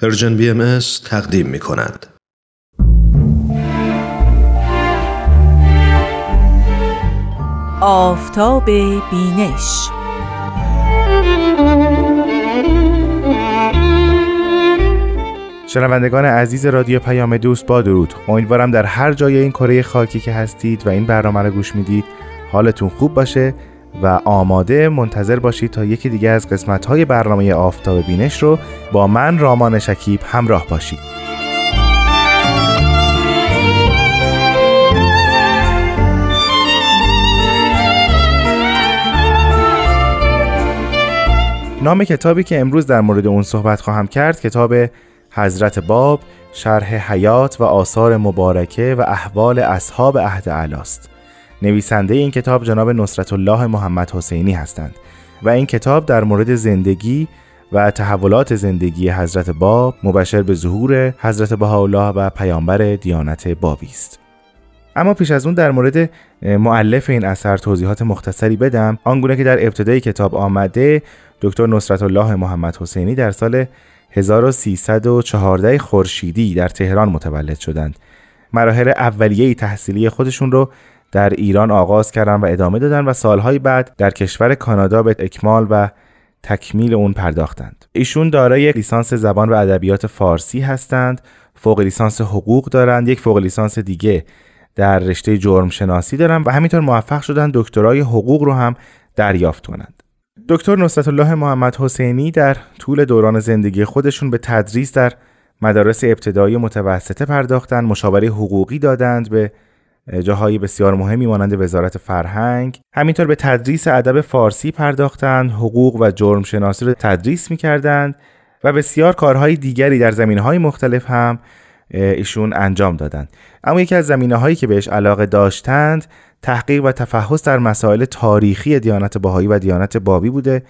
Persian BMS تقدیم می کند. آفتاب بینش. شنوندگان عزیز رادیو پیام دوست با درود. امیدوارم در هر جای این کره خاکی که هستید و این برنامه رو گوش می‌دید حالتون خوب باشه. و آماده منتظر باشید تا یکی دیگه از قسمت های برنامه آفتاب بینش رو با من رامان شکیب همراه باشید. نام کتابی که امروز در مورد اون صحبت خواهم کرد کتاب حضرت باب شرح حیات و آثار مبارکه و احوال اصحاب عهد علاست نویسنده این کتاب جناب نصرت الله محمد حسینی هستند و این کتاب در مورد زندگی و تحولات زندگی حضرت باب مبشر به ظهور حضرت بهاءالله و پیامبر دیانت بابی است. اما پیش از اون در مورد معلف این اثر توضیحات مختصری بدم. آنگونه که در ابتدای کتاب آمده دکتر نصرت الله محمد حسینی در سال 1314 خورشیدی در تهران متولد شدند. مراحل اولیه تحصیلی خودشون رو در ایران آغاز کردن و ادامه دادن و سالهای بعد در کشور کانادا به اکمال و تکمیل اون پرداختند. ایشون دارای لیسانس زبان و ادبیات فارسی هستند، فوق لیسانس حقوق دارند، یک فوق لیسانس دیگه در رشته جرم شناسی دارند و همینطور موفق شدن دکترای حقوق رو هم دریافت کنند. دکتر نصرت الله محمد حسینی در طول دوران زندگی خودشون به تدریس در مدارس ابتدایی متوسطه پرداختند، مشاوره حقوقی دادند به جاهای بسیار مهمی مانند وزارت فرهنگ. همینطور به تدریس ادب فارسی پرداختند حقوق و جرم شناسی رو تدریس می‌کردند و بسیار کارهای دیگری در زمینه های مختلف هم ایشون انجام دادند. اما یکی از زمینه هایی که بهش علاقه داشتند تحقیق و تفحص در مسائل تاریخی دیانت باهایی و دیانت بابی بوده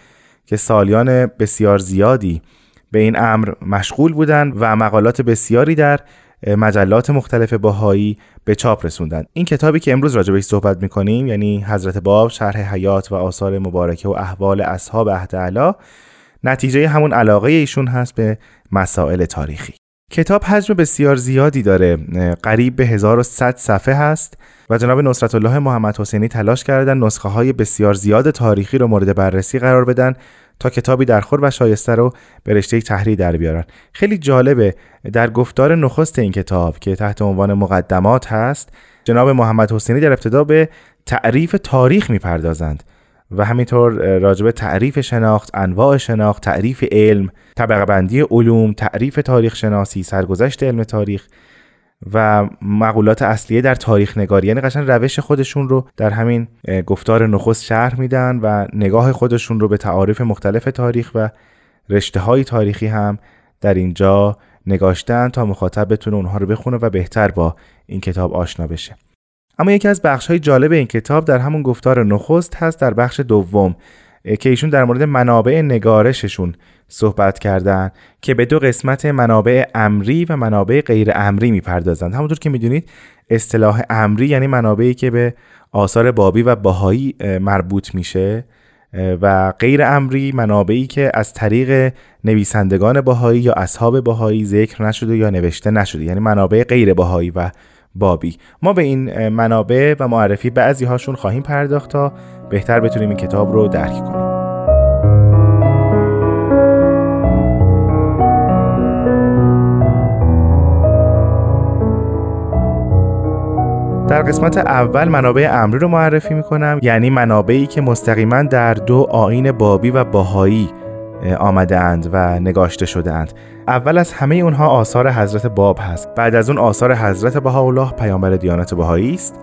که سالیان بسیار زیادی به این امر مشغول بودند و مقالات بسیاری در مجلات مختلف باهایی به چاپ رسوندن. این کتابی که امروز راجع بهش صحبت می‌کنیم یعنی حضرت باب شرح حیات و آثار مبارکه و احوال اصحاب عهد علا نتیجه همون علاقه ایشون هست به مسائل تاریخی. کتاب حجم بسیار زیادی داره. قریب به 1100 صفحه هست و جناب نصرت الله محمد حسینی تلاش کردن نسخه های بسیار زیاد تاریخی رو مورد بررسی قرار بدن تا کتابی درخور و شایسته رو به رشته تحریر در بیارن. خیلی جالبه در گفتار نخست این کتاب که تحت عنوان مقدمات هست جناب محمد حسینی در ابتدا به تعریف تاریخ می‌پردازند و همینطور راجب تعریف شناخت، انواع شناخت، تعریف علم، طبقه بندی علوم، تعریف تاریخ شناسی، سرگذشت علم تاریخ و مقولات اصلیه در تاریخ نگاری. یعنی قشن روش خودشون رو در همین گفتار نخست شرح میدن و نگاه خودشون رو به تعاریف مختلف تاریخ و رشته های تاریخی هم در اینجا نگاشتن تا مخاطب بتونه اونها رو بخونه و بهتر با این کتاب آشنا بشه. اما یکی از بخش های جالب این کتاب در همون گفتار نخست هست در بخش دوم. که ایشون در مورد منابع نگارششون صحبت کردن که به دو قسمت منابع امری و منابع غیر امری می‌پردازند. همونطور که می‌دونید اصطلاح امری یعنی منابعی که به آثار بابی و باهایی مربوط میشه و غیر امری منابعی که از طریق نویسندگان باهایی یا اصحاب باهایی ذکر نشده یا نوشته نشده. یعنی منابع غیر باهایی و بابی. ما به این منابع و معرفی بعضی هاشون خواهیم پرداخت تا بهتر بتونیم این کتاب رو درک کنیم. در قسمت اول منابع امری رو معرفی می‌کنم یعنی منابعی که مستقیما در دو آین بابی و باهایی آمده اند و نگاشته شده اند اول از همه اونها آثار حضرت باب هست. بعد از اون آثار حضرت بهاءالله پیامبر دیانت بهایی است.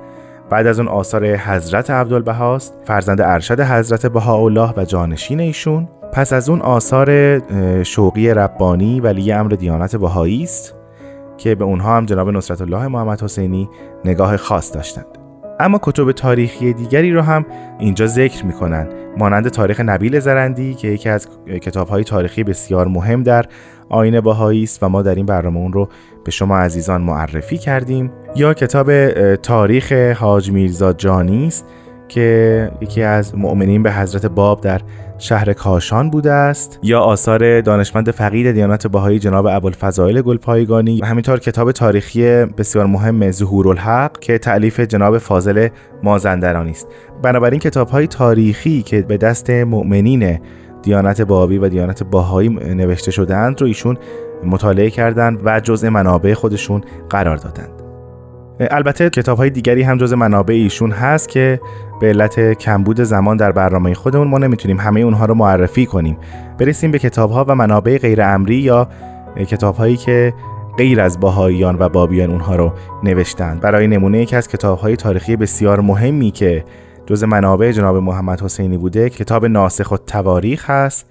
بعد از اون آثار حضرت عبدالبهاست فرزند ارشد حضرت بهاءالله و جانشین ایشون. پس از اون آثار شوقی ربانی ولی امر دیانت بهایی است که به اونها هم جناب نصرت الله محمد حسینی نگاه خاص داشتند. اما کتب تاریخی دیگری رو هم اینجا ذکر می‌کنن. مانند تاریخ نبیل زرندی که یکی از کتابهای تاریخی بسیار مهم در آین باهایی است و ما در این برنامه اون رو به شما عزیزان معرفی کردیم. یا کتاب تاریخ حاج میرزا جانی است. که یکی از مؤمنین به حضرت باب در شهر کاشان بوده است یا آثار دانشمند فقید دیانت باهایی جناب ابوالفضائل گلپایگانی. و همینطور کتاب تاریخی بسیار مهم ظهور الحق که تعلیف جناب فاضل مازندرانی است. بنابراین کتاب های تاریخی که به دست مؤمنین دیانت بابی و دیانت باهایی نوشته شدند رو ایشون مطالعه کردند و جزء منابع خودشون قرار دادند. البته کتاب های دیگری هم جز منابع ایشون هست که به علت کمبود زمان در برنامه خودمون ما نمی‌تونیم همه اونها رو معرفی کنیم. برسیم به کتاب ها و منابع غیر امری یا کتاب هایی که غیر از باهاییان و بابیان اونها رو نوشتند برای نمونه یکی از کتاب های تاریخی بسیار مهمی که جز منابع جناب محمد حسینی بوده کتاب ناسخ و تواریخ هست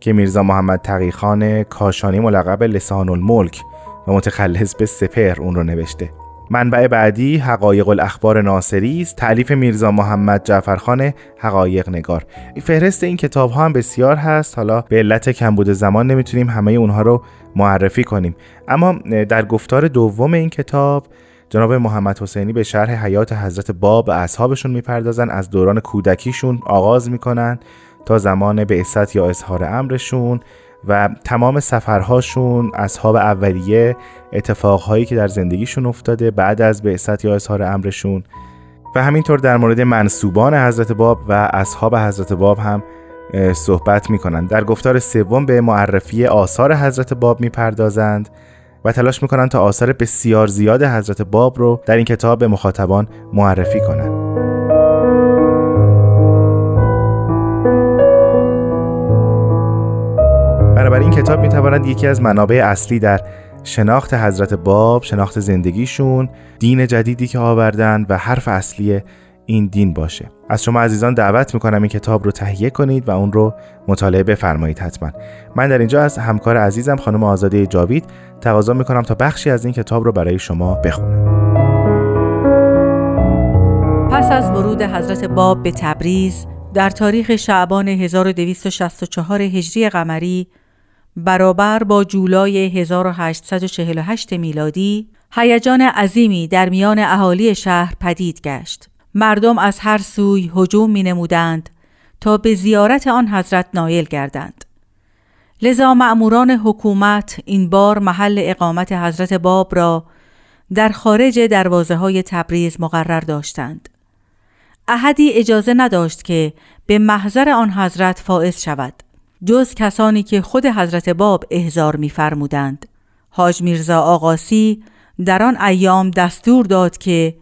که میرزا محمد تقیخان کاشانی ملقب لسان الملک و متخلص به سپر اون رو نوشته. منبع بعدی حقایق الاخبار ناصری است. تعلیف میرزا محمد جعفرخان حقایق نگار فهرست این کتاب ها هم بسیار هست. حالا به علت کمبود زمان نمی‌تونیم همه اونها رو معرفی کنیم. اما در گفتار دوم این کتاب جناب محمد حسینی به شرح حیات حضرت باب و اصحابشون می‌پردازن. از دوران کودکیشون آغاز می‌کنن تا زمان بعثت یا اظهار امرشون. و تمام سفرهاشون اصحاب اولیه اتفاقهایی که در زندگیشون افتاده بعد از بعثت یا اظهار امرشون و همینطور در مورد منصوبان حضرت باب و اصحاب حضرت باب هم صحبت می‌کنند در گفتار سوم به معرفی آثار حضرت باب می‌پردازند و تلاش می‌کنند تا آثار بسیار زیاد حضرت باب رو در این کتاب به مخاطبان معرفی کنند کتاب می‌تواند یکی از منابع اصلی در شناخت حضرت باب شناخت زندگیشون دین جدیدی که آوردن و حرف اصلی این دین باشه. از شما عزیزان دعوت می‌کنم این کتاب رو تهیه کنید و اون رو مطالعه بفرمایید حتما. من در اینجا از همکار عزیزم خانم آزاده جاوید تقاضا می‌کنم تا بخشی از این کتاب رو برای شما بخونم. پس از ورود حضرت باب به تبریز در تاریخ شعبان 1264 هجری قمری برابر با جولای 1848 میلادی هیجان عظیمی در میان اهالی شهر پدید گشت. مردم از هر سوی هجوم می نمودند تا به زیارت آن حضرت نایل گردند. لذا مأموران حکومت این بار محل اقامت حضرت باب را در خارج دروازه های تبریز مقرر داشتند. احدی اجازه نداشت که به محضر آن حضرت فائز شود. جز کسانی که خود حضرت باب احضار می‌فرمودند. حاج میرزا آقاسی در آن ایام دستور داد که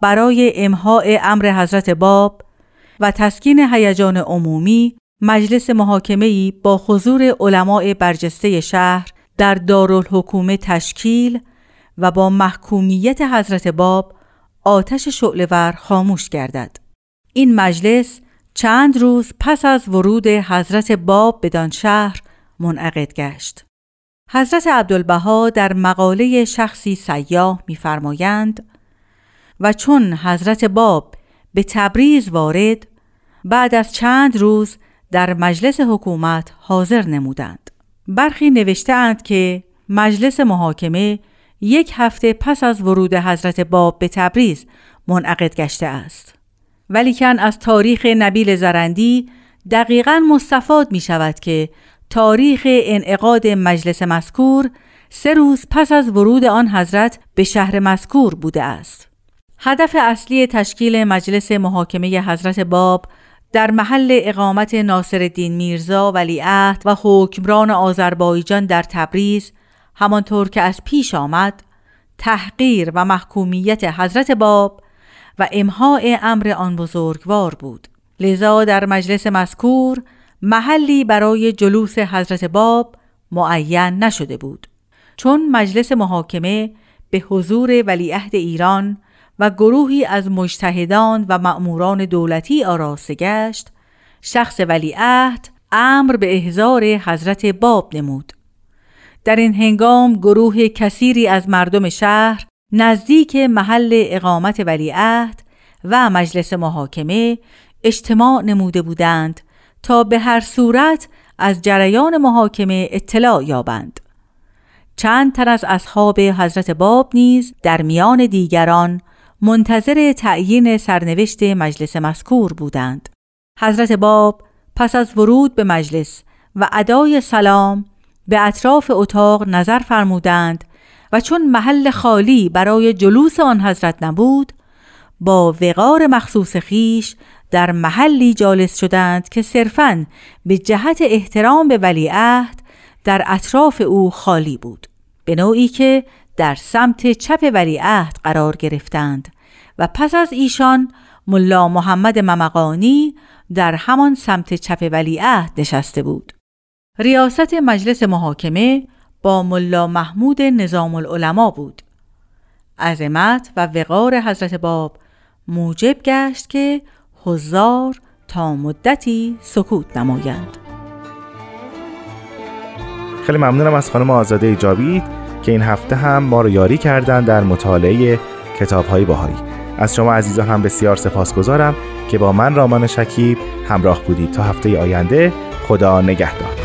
برای امهای امر حضرت باب و تسکین هیجان عمومی مجلس محاکمه‌ای با حضور علماء برجسته شهر در دارالحکومه تشکیل و با محکومیت حضرت باب آتش شعلور خاموش گردد. این مجلس چند روز پس از ورود حضرت باب بدان شهر منعقد گشت. حضرت عبدالبها در مقاله شخصی سیاه می‌فرمایند و چون حضرت باب به تبریز وارد بعد از چند روز در مجلس حکومت حاضر نمودند. برخی نوشتهاند که مجلس محاکمه یک هفته پس از ورود حضرت باب به تبریز منعقد گشته است. ولیکن از تاریخ نبیل زرندی دقیقا مستفاد می شود که تاریخ انعقاد مجلس مذکور سه روز پس از ورود آن حضرت به شهر مذکور بوده است. هدف اصلی تشکیل مجلس محاکمه حضرت باب در محل اقامت ناصر میرزا ولیعهد و حکمران آذربایجان در تبریز همانطور که از پیش آمد تحقیر و محکومیت حضرت باب و امهای امر آن بزرگوار بود. لذا در مجلس مذکور محلی برای جلوس حضرت باب معین نشده بود. چون مجلس محاکمه به حضور ولیعهد ایران و گروهی از مجتهدان و مأموران دولتی آراسته گشت شخص ولیعهد امر به احضار حضرت باب نمود. در این هنگام گروه کثیری از مردم شهر نزدیک محل اقامت ولیعهد و مجلس محاکمه اجتماع نموده بودند تا به هر صورت از جریان محاکمه اطلاع یابند چند تن از اصحاب حضرت باب نیز در میان دیگران منتظر تعیین سرنوشت مجلس مذکور بودند. حضرت باب پس از ورود به مجلس و ادای سلام به اطراف اتاق نظر فرمودند و چون محل خالی برای جلوس آن حضرت نبود با وقار مخصوص خیش در محلی جالس شدند که صرفاً به جهت احترام به ولیعهد در اطراف او خالی بود به نوعی که در سمت چپ ولیعهد قرار گرفتند و پس از ایشان ملا محمد ممقانی در همان سمت چپ ولیعهد نشسته بود. ریاست مجلس محاکمه با ملا محمود نظام العلماء بود. عظمت و وقار حضرت باب موجب گشت که حضار تا مدتی سکوت نمایند. خیلی ممنونم از خانم آزاده جاوید که این هفته هم ما رو یاری کردن در مطالعه کتاب های باهایی. از شما عزیزان هم بسیار سپاسگزارم که با من رامان شکیب همراه بودید تا هفته آینده. خدا نگهدار.